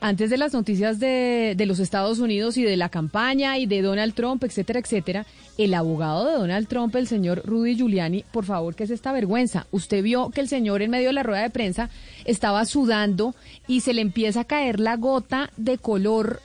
Antes de las noticias de, de los Estados Unidos y de la campaña y de Donald Trump, etcétera, etcétera, el abogado de Donald Trump, el señor Rudy Giuliani, por favor, ¿qué es esta vergüenza? Usted vio que el señor en medio de la rueda de prensa estaba sudando y se le empieza a caer la gota de color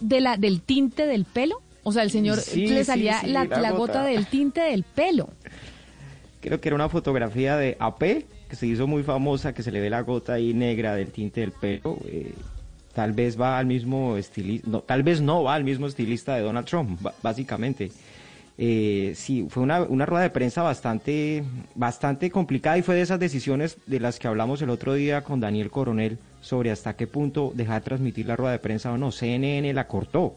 de la, del tinte del pelo. O sea, el señor Sí, le salía sí, la, la la gota. gota del tinte del pelo. Creo que era una fotografía de AP que se hizo muy famosa, que se le ve la gota ahí negra del tinte del pelo. eh, tal vez va al mismo estilista, no, tal vez no va al mismo estilista de Donald Trump, básicamente. Eh, sí, fue una, una rueda de prensa bastante, bastante complicada y fue de esas decisiones de las que hablamos el otro día con Daniel Coronel sobre hasta qué punto dejar transmitir la rueda de prensa o no. CNN la cortó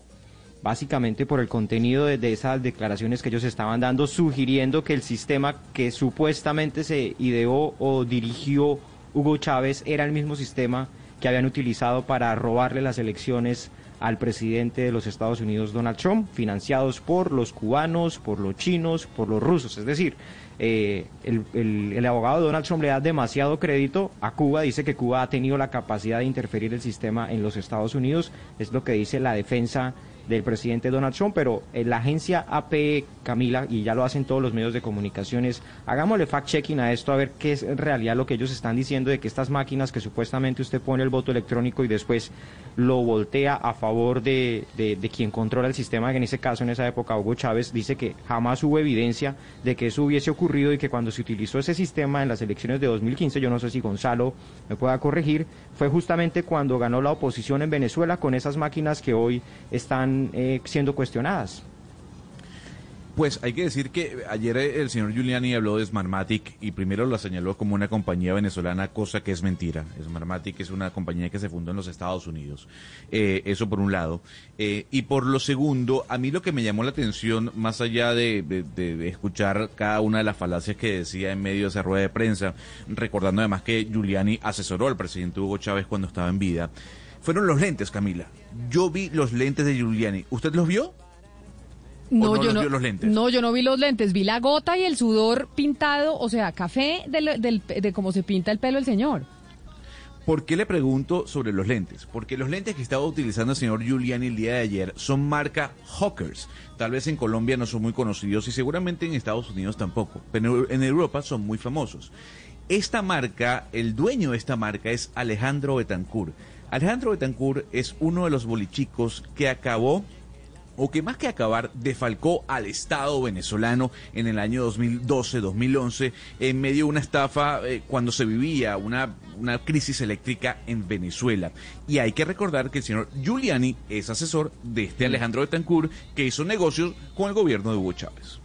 básicamente por el contenido de, esas declaraciones que ellos estaban dando, sugiriendo que el sistema que supuestamente se ideó o dirigió Hugo Chávez era el mismo sistema que habían utilizado para robarle las elecciones al presidente de los Estados Unidos, Donald Trump, financiados por los cubanos, por los chinos, por los rusos. Es decir, eh, el, el- el abogado de Donald Trump le da demasiado crédito a Cuba, dice que Cuba ha tenido la capacidad de interferir el sistema en los Estados Unidos, es lo que dice la defensa del presidente Donald Trump, pero eh, la agencia AP, Camila, y ya lo hacen todos los medios de comunicaciones, hagámosle fact-checking a esto a ver qué es en realidad lo que ellos están diciendo de que estas máquinas que supuestamente usted pone el voto electrónico y después lo voltea a favor de, de- de quien controla el sistema, que en ese caso, en esa época, Hugo Chávez dice que jamás hubo evidencia de que eso hubiese ocurrido y que cuando se utilizó ese sistema en las elecciones de 2015, yo no sé si Gonzalo me pueda corregir, fue justamente cuando ganó la oposición en Venezuela con esas máquinas que hoy están eh, siendo cuestionadas. Pues hay que decir que ayer el señor Giuliani habló de Smartmatic y primero lo señaló como una compañía venezolana, cosa que es mentira. Smartmatic es una compañía que se fundó en los Estados Unidos. Eh, eso por un lado. Eh, y por lo segundo, a mí lo que me llamó la atención, más allá de escuchar cada una de las falacias que decía en medio de esa rueda de prensa, recordando además que Giuliani asesoró al presidente Hugo Chávez cuando estaba en vida, fueron los lentes, Camila. Yo vi los lentes de Giuliani. ¿Usted los vio? no yo los no, vio los lentes? no, yo no vi los lentes, vi la gota y el sudor pintado, o sea, café del, del- de cómo se pinta el pelo el señor. ¿Por qué le pregunto sobre los lentes? Porque los lentes que estaba utilizando el señor Giuliani el día de ayer son marca Hawkers. Tal vez en Colombia no son muy conocidos y seguramente en Estados Unidos tampoco, pero en Europa son muy famosos. Esta marca, el dueño de esta marca es Alejandro Betancourt. Alejandro Betancourt es uno de los bolichicos que acabó o que más que acabar defalcó al Estado venezolano en el año 2012-2011 en medio de una estafa eh, cuando se vivía una, una crisis eléctrica en Venezuela. Y hay que recordar que el señor Giuliani es asesor de este Alejandro Betancourt que hizo negocios con el gobierno de Hugo Chávez.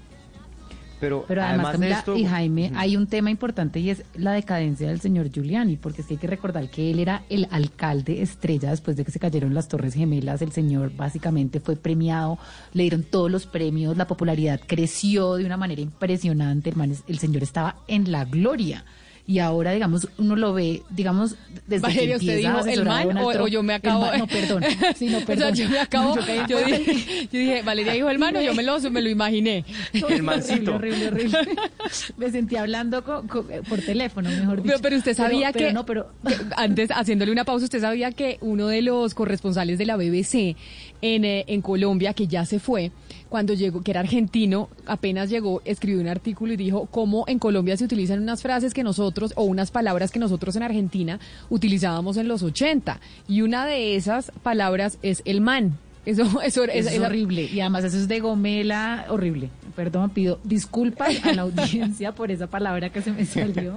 Pero, Pero además, de Camila esto, y Jaime, hay un tema importante y es la decadencia del señor Giuliani, porque es que hay que recordar que él era el alcalde estrella después de que se cayeron las Torres Gemelas. El señor básicamente fue premiado, le dieron todos los premios, la popularidad creció de una manera impresionante. El, man el señor estaba en la gloria. Y ahora, digamos, uno lo ve, digamos, desde Valeria, que ¿usted empieza a dijo el man o, yo me el acabo? man- no, perdón. Sí, no, O sea, perdón. yo me acabo. Yo yo, dije, yo dije, Valeria dijo el man o yo me lo, me lo imaginé. El mancito. Horrible, horrible, horrible. Me sentí hablando co- co- por teléfono, mejor dicho. Pero, pero usted sabía Pero- pero que, no, pero antes, haciéndole una pausa, usted sabía que uno de los corresponsales de la BBC en, eh, en Colombia, que ya se fue, cuando llegó, que era argentino, apenas llegó, escribió un artículo y dijo cómo en Colombia se utilizan unas frases que nosotros, o unas palabras que nosotros en Argentina utilizábamos en los 80. Y una de esas palabras es el man. Eso, eso, Es, eso- horrible. Y además eso es de gomela, horrible. Perdón, pido disculpas a la audiencia por esa palabra que se me salió.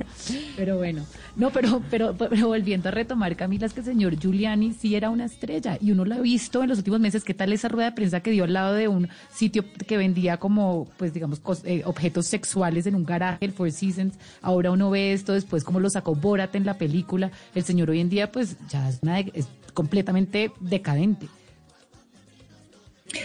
Pero bueno. No, pero, pero, pero volviendo a retomar, Camila, es que el señor Giuliani sí era una estrella. Y uno lo ha visto en los últimos meses. ¿Qué tal esa rueda de prensa que dio al lado de un sitio que vendía como, pues digamos, eh, objetos sexuales en un garaje, el Four Seasons? Ahora uno ve esto después como lo sacó Borat en la película. El señor hoy en día, pues ya es, una es completamente decadente.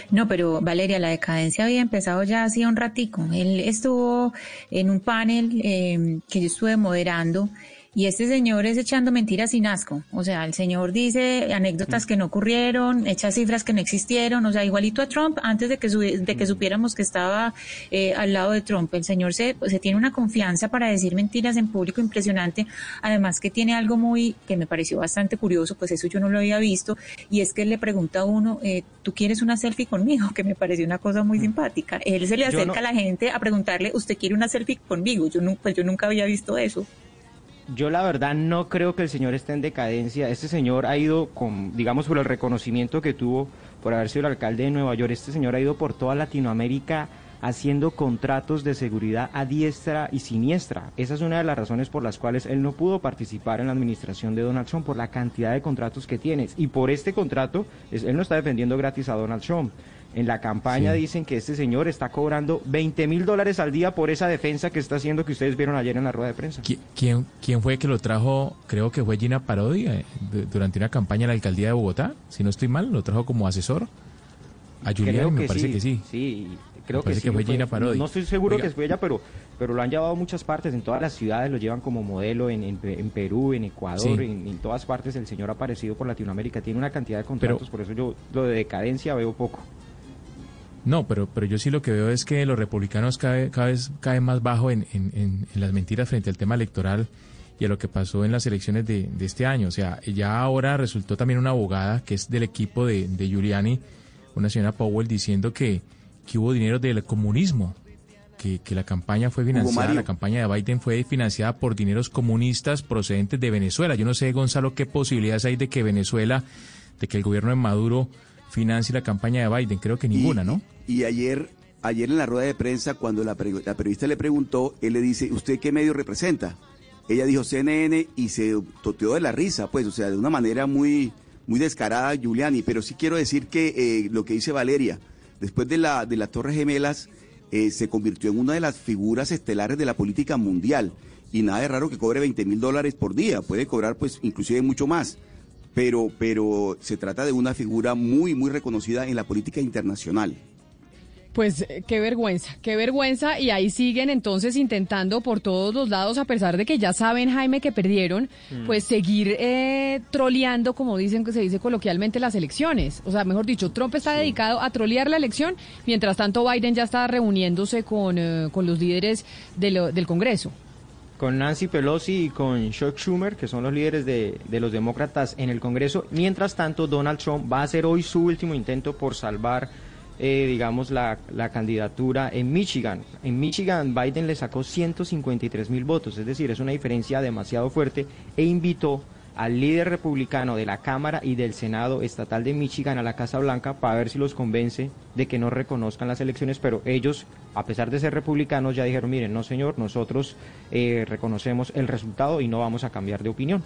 No, pero Valeria, la decadencia había empezado ya hacía un ratico. Él estuvo en un panel eh, que yo estuve moderando y este señor es echando mentiras sin asco. O sea, el señor dice anécdotas que no ocurrieron, echa cifras que no existieron. O sea, igualito a Trump antes de que, su- de que supiéramos que estaba eh, al lado de Trump. El señor se, pues, se tiene una confianza para decir mentiras en público impresionante. Además que tiene algo muy que me pareció bastante curioso, pues eso yo no lo había visto. Y es que él le pregunta a uno, eh, ¿tú quieres una selfie conmigo? Que me pareció una cosa muy simpática. Él se le acerca no- a la gente a preguntarle, ¿usted quiere una selfie conmigo? Yo, pues yo nunca había visto eso. Yo la verdad no creo que el señor esté en decadencia. Este señor ha ido con, digamos, por el reconocimiento que tuvo por haber sido el alcalde de Nueva York. Este señor ha ido por toda Latinoamérica haciendo contratos de seguridad a diestra y siniestra. Esa es una de las razones por las cuales él no pudo participar en la administración de Donald Trump, por la cantidad de contratos que tiene. Y por este contrato, él no está defendiendo gratis a Donald Trump. En la campaña Sí. dicen que este señor está cobrando 20 mil dólares al día por esa defensa que está haciendo que ustedes vieron ayer en la rueda de prensa. ¿Qui- ¿Quién, ¿Quién fue que lo trajo? Creo que fue Gina Parodi eh, du- durante una campaña en la alcaldía de Bogotá. Si no estoy mal, lo trajo como asesor. A Julián, me parece sí, que sí. Sí, creo que, sí, fue Gina Parodi. No estoy seguro Oiga. que fue ella, pero, pero lo han llevado a muchas partes, en todas las ciudades lo llevan como modelo, en, en, en Perú, en Ecuador, Sí. en, en todas partes el señor ha aparecido por Latinoamérica, tiene una cantidad de contratos, por eso yo lo de decadencia veo poco. No, pero, pero yo sí lo que veo es que los republicanos cada, cada vez caen más bajo en, en- en- en las mentiras frente al tema electoral y a lo que pasó en las elecciones de, de este año. O sea, ya ahora resultó también una abogada que es del equipo de, de Giuliani, una señora Powell, diciendo que, que hubo dinero del comunismo, que, que la campaña fue financiada, la campaña de Biden fue financiada por dineros comunistas procedentes de Venezuela. Yo no sé, Gonzalo, qué posibilidades hay de que Venezuela, de que el gobierno de Maduro financie la campaña de Biden. Creo que ninguna, ¿no? Y ayer, ayer en la rueda de prensa, cuando la, la periodista le preguntó, él le dice, ¿usted qué medio representa? Ella dijo CNN y se toteó de la risa, pues, o sea, de una manera muy, muy descarada, Giuliani. Pero sí quiero decir que eh, lo que dice Valeria, después de la, de las Torres Gemelas, eh, se convirtió en una de las figuras estelares de la política mundial. Y nada de raro que cobre 20 mil dólares por día, puede cobrar, pues, inclusive mucho más. Pero, pero se trata de una figura muy, muy reconocida en la política internacional. Pues eh, qué vergüenza, qué vergüenza. Y ahí siguen entonces intentando por todos los lados, a pesar de que ya saben, Jaime, que perdieron, Mm. pues seguir eh, troleando, como dicen que se dice coloquialmente, las elecciones. O sea, mejor dicho, Trump está dedicado a trolear la elección, mientras tanto Biden ya está reuniéndose con, eh, con los líderes de lo- del Congreso. Con Nancy Pelosi y con Chuck Schumer, que son los líderes de, de los demócratas en el Congreso. Mientras tanto, Donald Trump va a hacer hoy su último intento por salvar, eh, digamos, la, la candidatura en Michigan. En Michigan, Biden le sacó 153 mil votos, es decir, es una diferencia demasiado fuerte, e invitó al líder republicano de la Cámara y del Senado estatal de Michigan a la Casa Blanca para ver si los convence de que no reconozcan las elecciones, pero ellos, a pesar de ser republicanos, ya dijeron, miren, no señor, nosotros eh, reconocemos el resultado y no vamos a cambiar de opinión.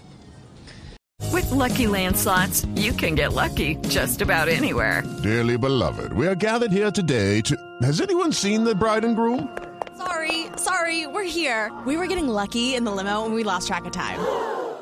With Lucky Land slots, you can get lucky just about anywhere. Dearly beloved, we are gathered here today to. Has anyone seen the bride and groom? Sorry, sorry, we're here. We were getting lucky in the limo and we lost track of time.